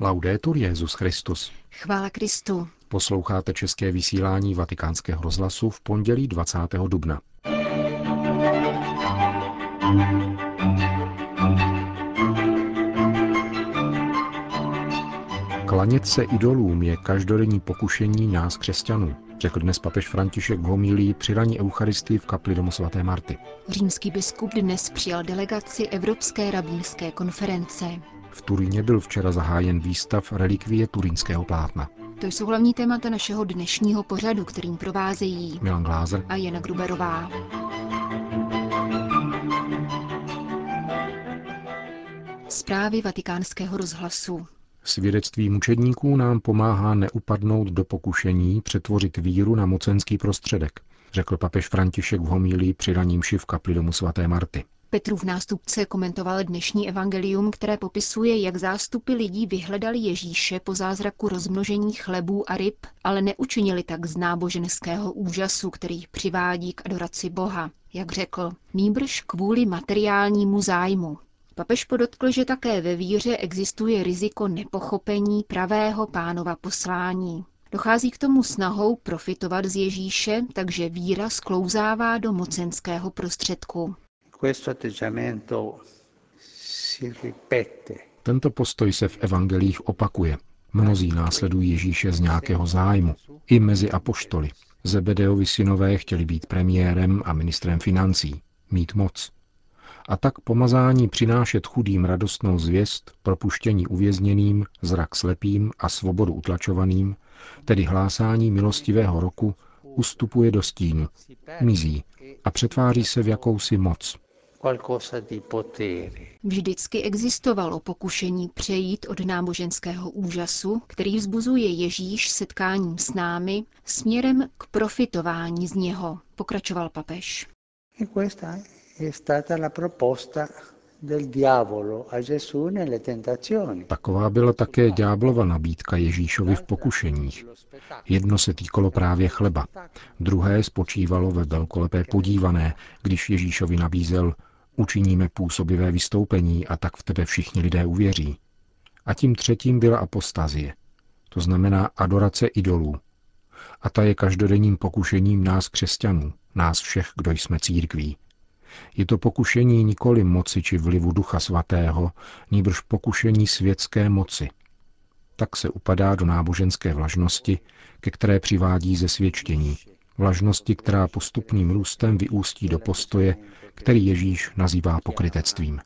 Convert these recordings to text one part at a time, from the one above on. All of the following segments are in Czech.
Laudetur Jezus Christus. Chvála Kristu. Posloucháte české vysílání Vatikánského rozhlasu v pondělí 20. dubna. Klanět se idolům je každodenní pokušení nás křesťanů, řekl dnes papež František v homílii při raní Eucharistii v kapli domu svaté Marty. Římský biskup dnes přijal delegaci Evropské rabínské konference. V Turíně byl včera zahájen výstav relikvie turínského plátna. To jsou hlavní témata našeho dnešního pořadu, kterým provázejí Milan Glázer a Jana Gruberová. Zprávy vatikánského rozhlasu. Svědectví mučedníků nám pomáhá neupadnout do pokušení přetvořit víru na mocenský prostředek, řekl papež František v homílii při raním v kapli domu svaté Marty. Petrův nástupce komentoval dnešní evangelium, které popisuje, jak zástupy lidí vyhledali Ježíše po zázraku rozmnožení chlebů a ryb, ale neučinili tak z náboženského úžasu, který přivádí k adoraci Boha, jak řekl, nýbrž kvůli materiálnímu zájmu. Papež podotkl, že také ve víře existuje riziko nepochopení pravého pánova poslání. Dochází k tomu snahou profitovat z Ježíše, takže víra sklouzává do mocenského prostředku. Tento postoj se v evangelích opakuje. Mnozí následují Ježíše z nějakého zájmu, i mezi apoštoly. Zebedeovi synové chtěli být premiérem a ministrem financí, mít moc. A tak pomazání přinášet chudým radostnou zvěst, propuštění uvězněným, zrak slepým a svobodu utlačovaným, tedy hlásání milostivého roku, ustupuje do stínu, mizí a přetváří se v jakousi moc. Vždycky existovalo pokušení přejít od náboženského úžasu, který vzbuzuje Ježíš setkáním s námi, směrem k profitování z něho, pokračoval papež. Taková byla také ďáblova nabídka Ježíšovi v pokušeních. Jedno se týkalo právě chleba, druhé spočívalo ve velkolepé podívané, když Ježíšovi nabízel učiníme působivé vystoupení a tak v tebe všichni lidé uvěří. A tím třetím byla apostazie, to znamená adorace idolů. A ta je každodenním pokušením nás křesťanů, nás všech, kdo jsme církví. Je to pokušení nikoli moci či vlivu Ducha Svatého, nýbrž pokušení světské moci. Tak se upadá do náboženské vlažnosti, ke které přivádí ze svědčení. Vlažnosti, která postupným růstem vyústí do postoje, který Ježíš nazývá pokrytectvím.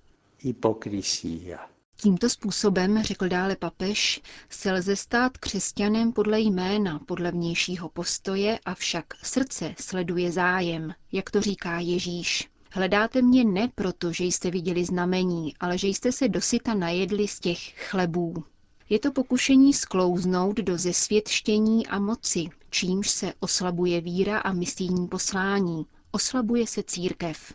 Tímto způsobem, řekl dále papež, se lze stát křesťanem podle jména, podle vnějšího postoje, avšak srdce sleduje zájem, jak to říká Ježíš. Hledáte mě ne proto, že jste viděli znamení, ale že jste se dosyta najedli z těch chlebů. Je to pokušení sklouznout do zesvětštění a moci, čímž se oslabuje víra a misijní poslání. Oslabuje se církev.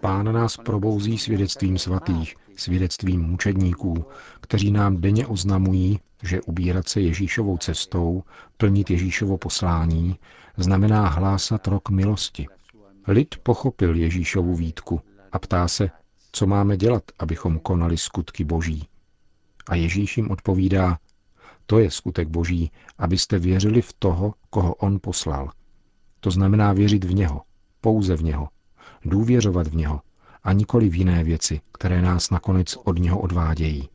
Pán nás probouzí svědectvím svatých, svědectvím mučedníků, kteří nám denně oznamují, že ubírat se Ježíšovou cestou, plnit Ježíšovo poslání, znamená hlásat rok milosti. Lid pochopil Ježíšovu výtku a ptá se, co máme dělat, abychom konali skutky boží. A Ježíš jim odpovídá, to je skutek boží, abyste věřili v toho, koho on poslal. To znamená věřit v něho, pouze v něho, důvěřovat v něho a nikoli v jiné věci, které nás nakonec od něho odvádějí.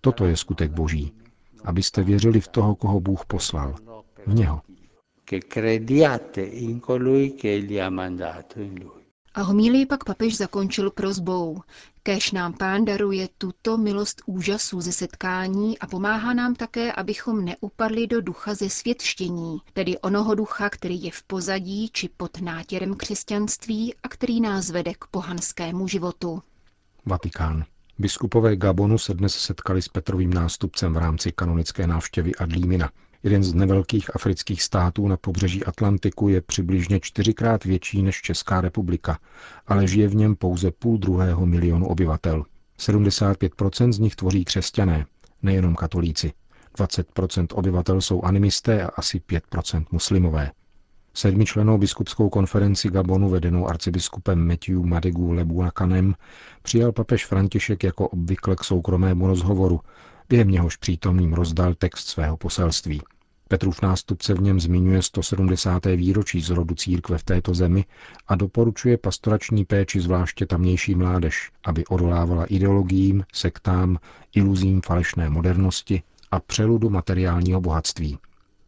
Toto je skutek boží, abyste věřili v toho, koho Bůh poslal, v něho. A homílii pak papež zakončil prozbou. Kéž nám pán daruje tuto milost úžasu ze setkání a pomáhá nám také, abychom neupadli do ducha ze světštění, tedy onoho ducha, který je v pozadí či pod nátěrem křesťanství a který nás vede k pohanskému životu. Vatikán. Biskupové Gabonu se dnes setkali s Petrovým nástupcem v rámci kanonické návštěvy Adlímina. Jeden z nevelkých afrických států na pobřeží Atlantiku je přibližně čtyřikrát větší než Česká republika, ale žije v něm pouze půl druhého milionu obyvatel. 75% z nich tvoří křesťané, nejenom katolíci. 20% obyvatel jsou animisté a asi 5% muslimové. Sedmičlenou biskupskou konferenci Gabonu vedenou arcibiskupem Matthew Madigu Lebuakanem přijal papež František jako obvykle k soukromému rozhovoru, během něhož přítomným rozdal text svého poselství. Petrův nástupce v něm zmiňuje 170. výročí zrodu církve v této zemi a doporučuje pastorační péči zvláště tamnější mládež, aby odolávala ideologiím, sektám, iluzím falešné modernosti a přeludu materiálního bohatství.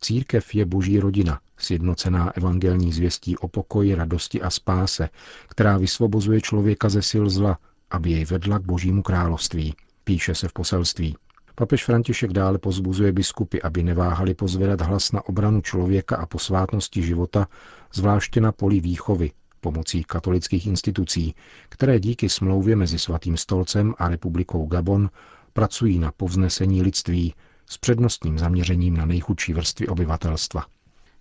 Církev je boží rodina, sjednocená evangelní zvěstí o pokoji, radosti a spáse, která vysvobozuje člověka ze sil zla, aby jej vedla k božímu království, píše se v poselství. Papež František dále pozbuzuje biskupy, aby neváhali pozvedat hlas na obranu člověka a posvátnosti života, zvláště na poli výchovy, pomocí katolických institucí, které díky smlouvě mezi Svatým stolcem a republikou Gabon pracují na povznesení lidství s přednostním zaměřením na nejchudší vrstvy obyvatelstva.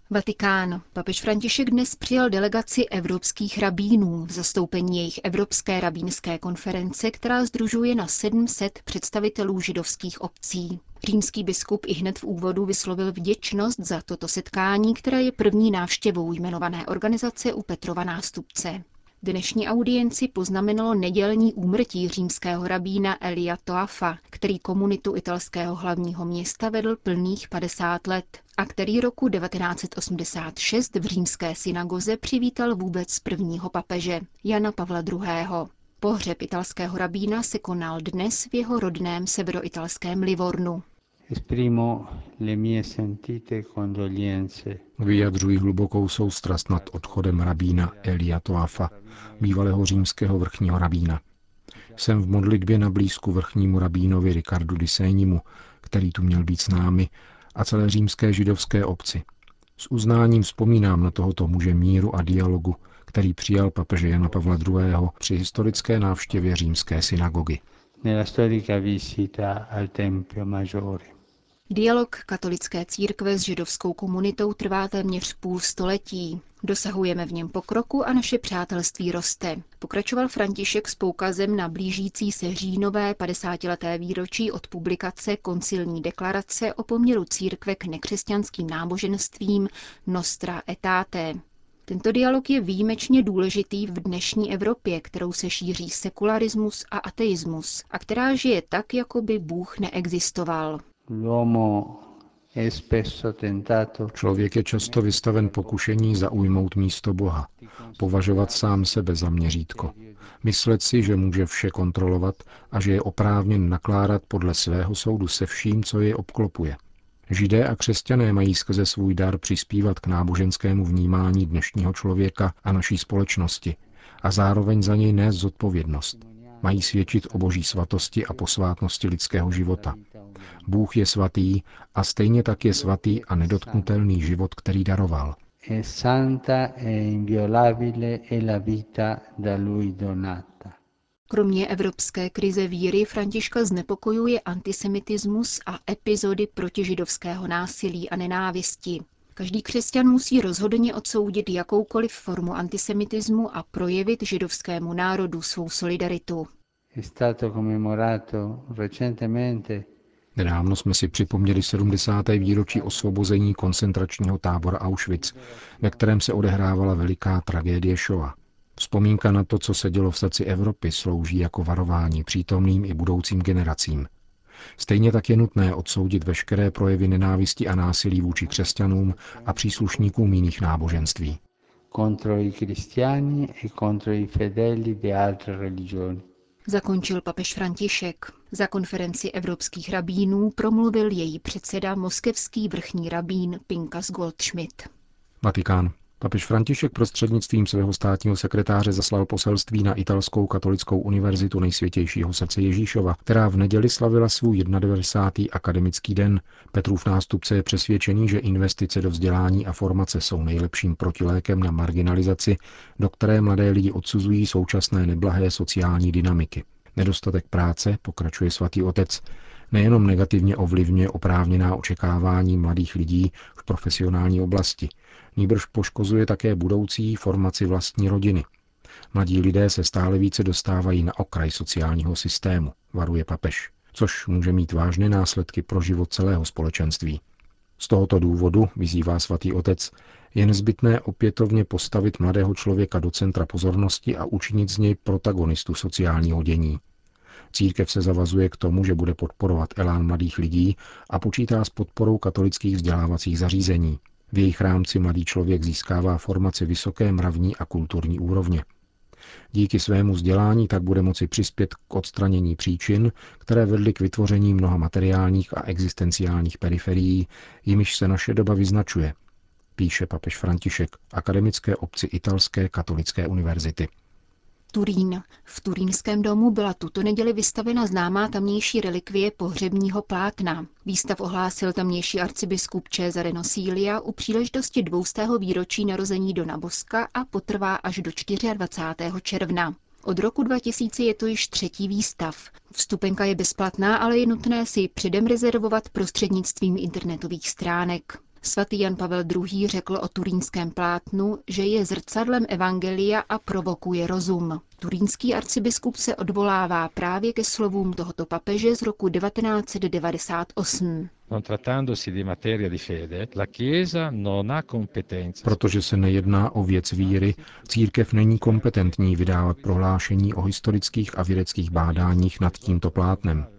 Vatikán. Papež František dnes přijal delegaci evropských rabínů v zastoupení jejich Evropské rabínské konference, která združuje na 700 představitelů židovských obcí. Římský biskup i hned v úvodu vyslovil vděčnost za toto setkání, které je první návštěvou jmenované organizace u Petrova nástupce. Dnešní audienci poznamenalo nedělní úmrtí římského rabína Elia Toafa, který komunitu italského hlavního města vedl plných 50 let a který roku 1986 v římské synagoze přivítal vůbec prvního papeže, Jana Pavla II. Pohřeb italského rabína se konal dnes v jeho rodném severoitalském Livornu. Vyjadřuji hlubokou soustrast nad odchodem rabína Elia Toafa, bývalého římského vrchního rabína. Jsem v modlitbě na blízku vrchnímu rabínovi Ricardu Disenimu, který tu měl být s námi, a celé římské židovské obci. S uznáním vzpomínám na tohoto muže míru a dialogu, který přijal papeže Jana Pavla II. při historické návštěvě římské synagogy. Nella storica visita al Tempio Maggiore. Dialog katolické církve s židovskou komunitou trvá téměř půl století. Dosahujeme v něm pokroku a naše přátelství roste. Pokračoval František s poukazem na blížící se říjnové 50-leté výročí od publikace koncilní deklarace o poměru církve k nekřesťanským náboženstvím Nostra Etate. Tento dialog je výjimečně důležitý v dnešní Evropě, kterou se šíří sekularismus a ateismus a která žije tak, jako by Bůh neexistoval. Člověk je často vystaven pokušení zaujmout místo Boha, považovat sám sebe za měřítko, myslet si, že může vše kontrolovat a že je oprávněn nakládat podle svého soudu se vším, co je obklopuje. Židé a křesťané mají skrze svůj dar přispívat k náboženskému vnímání dnešního člověka a naší společnosti a zároveň za něj nést zodpovědnost. Mají svědčit o boží svatosti a posvátnosti lidského života. Bůh je svatý a stejně tak je svatý a nedotknutelný život, který daroval. E Kromě evropské krize víry Františka znepokojuje antisemitismus a epizody protižidovského násilí a nenávisti. Každý křesťan musí rozhodně odsoudit jakoukoliv formu antisemitismu a projevit židovskému národu svou solidaritu. Nedávno jsme si připomněli 70. výročí osvobození koncentračního tábora Auschwitz, ve kterém se odehrávala veliká tragédie Shoah. Vzpomínka na to, co se dělo v srdci Evropy, slouží jako varování přítomným i budoucím generacím. Stejně tak je nutné odsoudit veškeré projevy nenávisti a násilí vůči křesťanům a příslušníkům jiných náboženství. Zakončil papež František. Za konferenci evropských rabínů promluvil její předseda moskevský vrchní rabín Pinkas Goldschmidt. Vatikán. Papež František prostřednictvím svého státního sekretáře zaslal poselství na italskou katolickou univerzitu nejsvětějšího srdce Ježíšova, která v neděli slavila svůj 91. akademický den. Petrův nástupce je přesvědčený, že investice do vzdělání a formace jsou nejlepším protilékem na marginalizaci, do které mladé lidi odsuzují současné neblahé sociální dynamiky. Nedostatek práce, pokračuje svatý otec, nejenom negativně ovlivňuje oprávněná očekávání mladých lidí profesionální oblasti, níbrž poškozuje také budoucí formaci vlastní rodiny. Mladí lidé se stále více dostávají na okraj sociálního systému, varuje papež, což může mít vážné následky pro život celého společenství. Z tohoto důvodu, vyzývá svatý otec, je nezbytné opětovně postavit mladého člověka do centra pozornosti a učinit z něj protagonistu sociálního dění. Církev se zavazuje k tomu, že bude podporovat elán mladých lidí a počítá s podporou katolických vzdělávacích zařízení. V jejich rámci mladý člověk získává formaci vysoké mravní a kulturní úrovně. Díky svému vzdělání tak bude moci přispět k odstranění příčin, které vedly k vytvoření mnoha materiálních a existenciálních periferií, jimiž se naše doba vyznačuje, píše papež František akademické obci Italské katolické univerzity. Turín. V turínském domu byla tuto neděli vystavena známá tamnější relikvie pohřebního plátna. Výstav ohlásil tamnější arcibiskup Cesare Nosilia u příležitosti dvoustého výročí narození Dona Boska a potrvá až do 24. června. Od roku 2000 je to již třetí výstav. Vstupenka je bezplatná, ale je nutné si ji předem rezervovat prostřednictvím internetových stránek. Svatý Jan Pavel II. řekl o turínském plátnu, že je zrcadlem evangelia a provokuje rozum. Turínský arcibiskup se odvolává právě ke slovům tohoto papeže z roku 1998. Protože se nejedná o věc víry, církev není kompetentní vydávat prohlášení o historických a vědeckých bádáních nad tímto plátnem.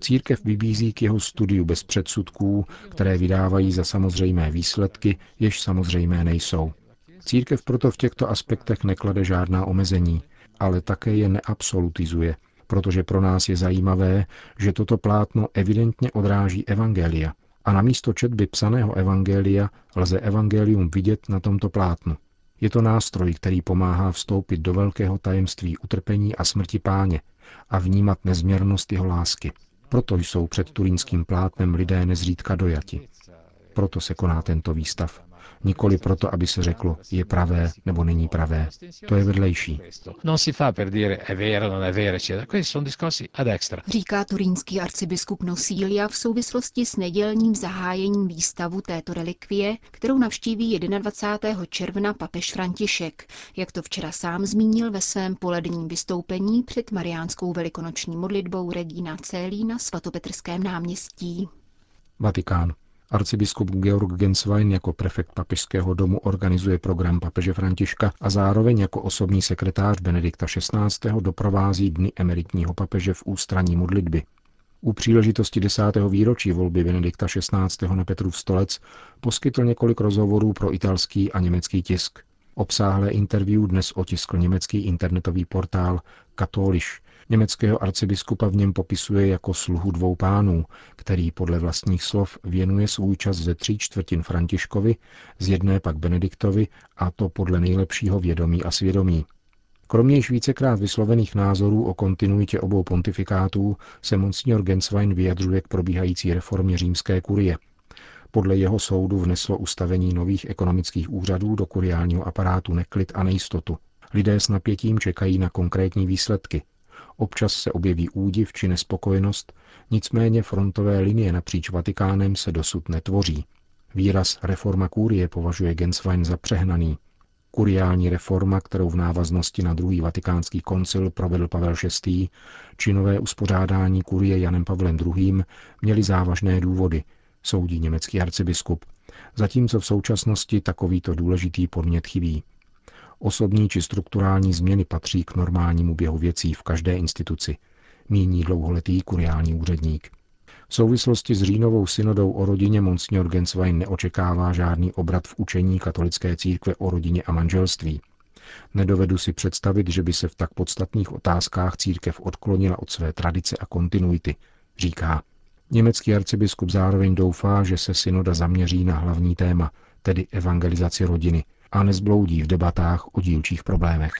Církev vybízí k jeho studiu bez předsudků, které vydávají za samozřejmé výsledky, jež samozřejmé nejsou. Církev proto v těchto aspektech neklade žádná omezení, ale také je neabsolutizuje, protože pro nás je zajímavé, že toto plátno evidentně odráží evangelia a na místo četby psaného evangelia lze evangelium vidět na tomto plátnu. Je to nástroj, který pomáhá vstoupit do velkého tajemství utrpení a smrti páně a vnímat nezměrnost jeho lásky. Proto jsou před turínským plátnem lidé nezřídka dojati. Proto se koná tento výstav. Nikoli proto, aby se řeklo, je pravé nebo není pravé. To je vedlejší. Říká turínský arcibiskup Nosília v souvislosti s nedělním zahájením výstavu této relikvie, kterou navštíví 21. června papež František, jak to včera sám zmínil ve svém poledním vystoupení před mariánskou velikonoční modlitbou Regina Célí na svatopetrském náměstí. Vatikán. Arcibiskup Georg Genswein jako prefekt papežského domu organizuje program papeže Františka a zároveň jako osobní sekretář Benedikta XVI. doprovází dny emeritního papeže v ústraní modlitby. U příležitosti desátého výročí volby Benedikta XVI. na Petrův stolec poskytl několik rozhovorů pro italský a německý tisk. Obsáhlé interview dnes otiskl německý internetový portál Katoliš, Německého arcibiskupa v něm popisuje jako sluhu dvou pánů, který podle vlastních slov věnuje svůj čas ze tří čtvrtin Františkovi, z jedné pak Benediktovi a to podle nejlepšího vědomí a svědomí. Kromě již vícekrát vyslovených názorů o kontinuitě obou pontifikátů se monsignor Genswein vyjadřuje k probíhající reformě římské kurie. Podle jeho soudu vneslo ustavení nových ekonomických úřadů do kuriálního aparátu neklid a nejistotu. Lidé s napětím čekají na konkrétní výsledky, Občas se objeví údiv či nespokojenost, nicméně frontové linie napříč Vatikánem se dosud netvoří. Výraz reforma kurie považuje Genswein za přehnaný. Kuriální reforma, kterou v návaznosti na druhý vatikánský koncil provedl Pavel VI., či nové uspořádání kurie Janem Pavlem II. měly závažné důvody, soudí německý arcibiskup, zatímco v současnosti takovýto důležitý podnět chybí. Osobní či strukturální změny patří k normálnímu běhu věcí v každé instituci, míní dlouholetý kuriální úředník. V souvislosti s říjnovou synodou o rodině Monsignor Genswein neočekává žádný obrat v učení katolické církve o rodině a manželství. Nedovedu si představit, že by se v tak podstatných otázkách církev odklonila od své tradice a kontinuity, říká. Německý arcibiskup zároveň doufá, že se synoda zaměří na hlavní téma, tedy evangelizaci rodiny, a nezbloudí v debatách o dílčích problémech.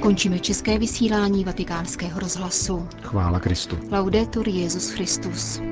Končíme české vysílání vatikánského rozhlasu. Chvála Kristu. Laudetur Jezus Christus.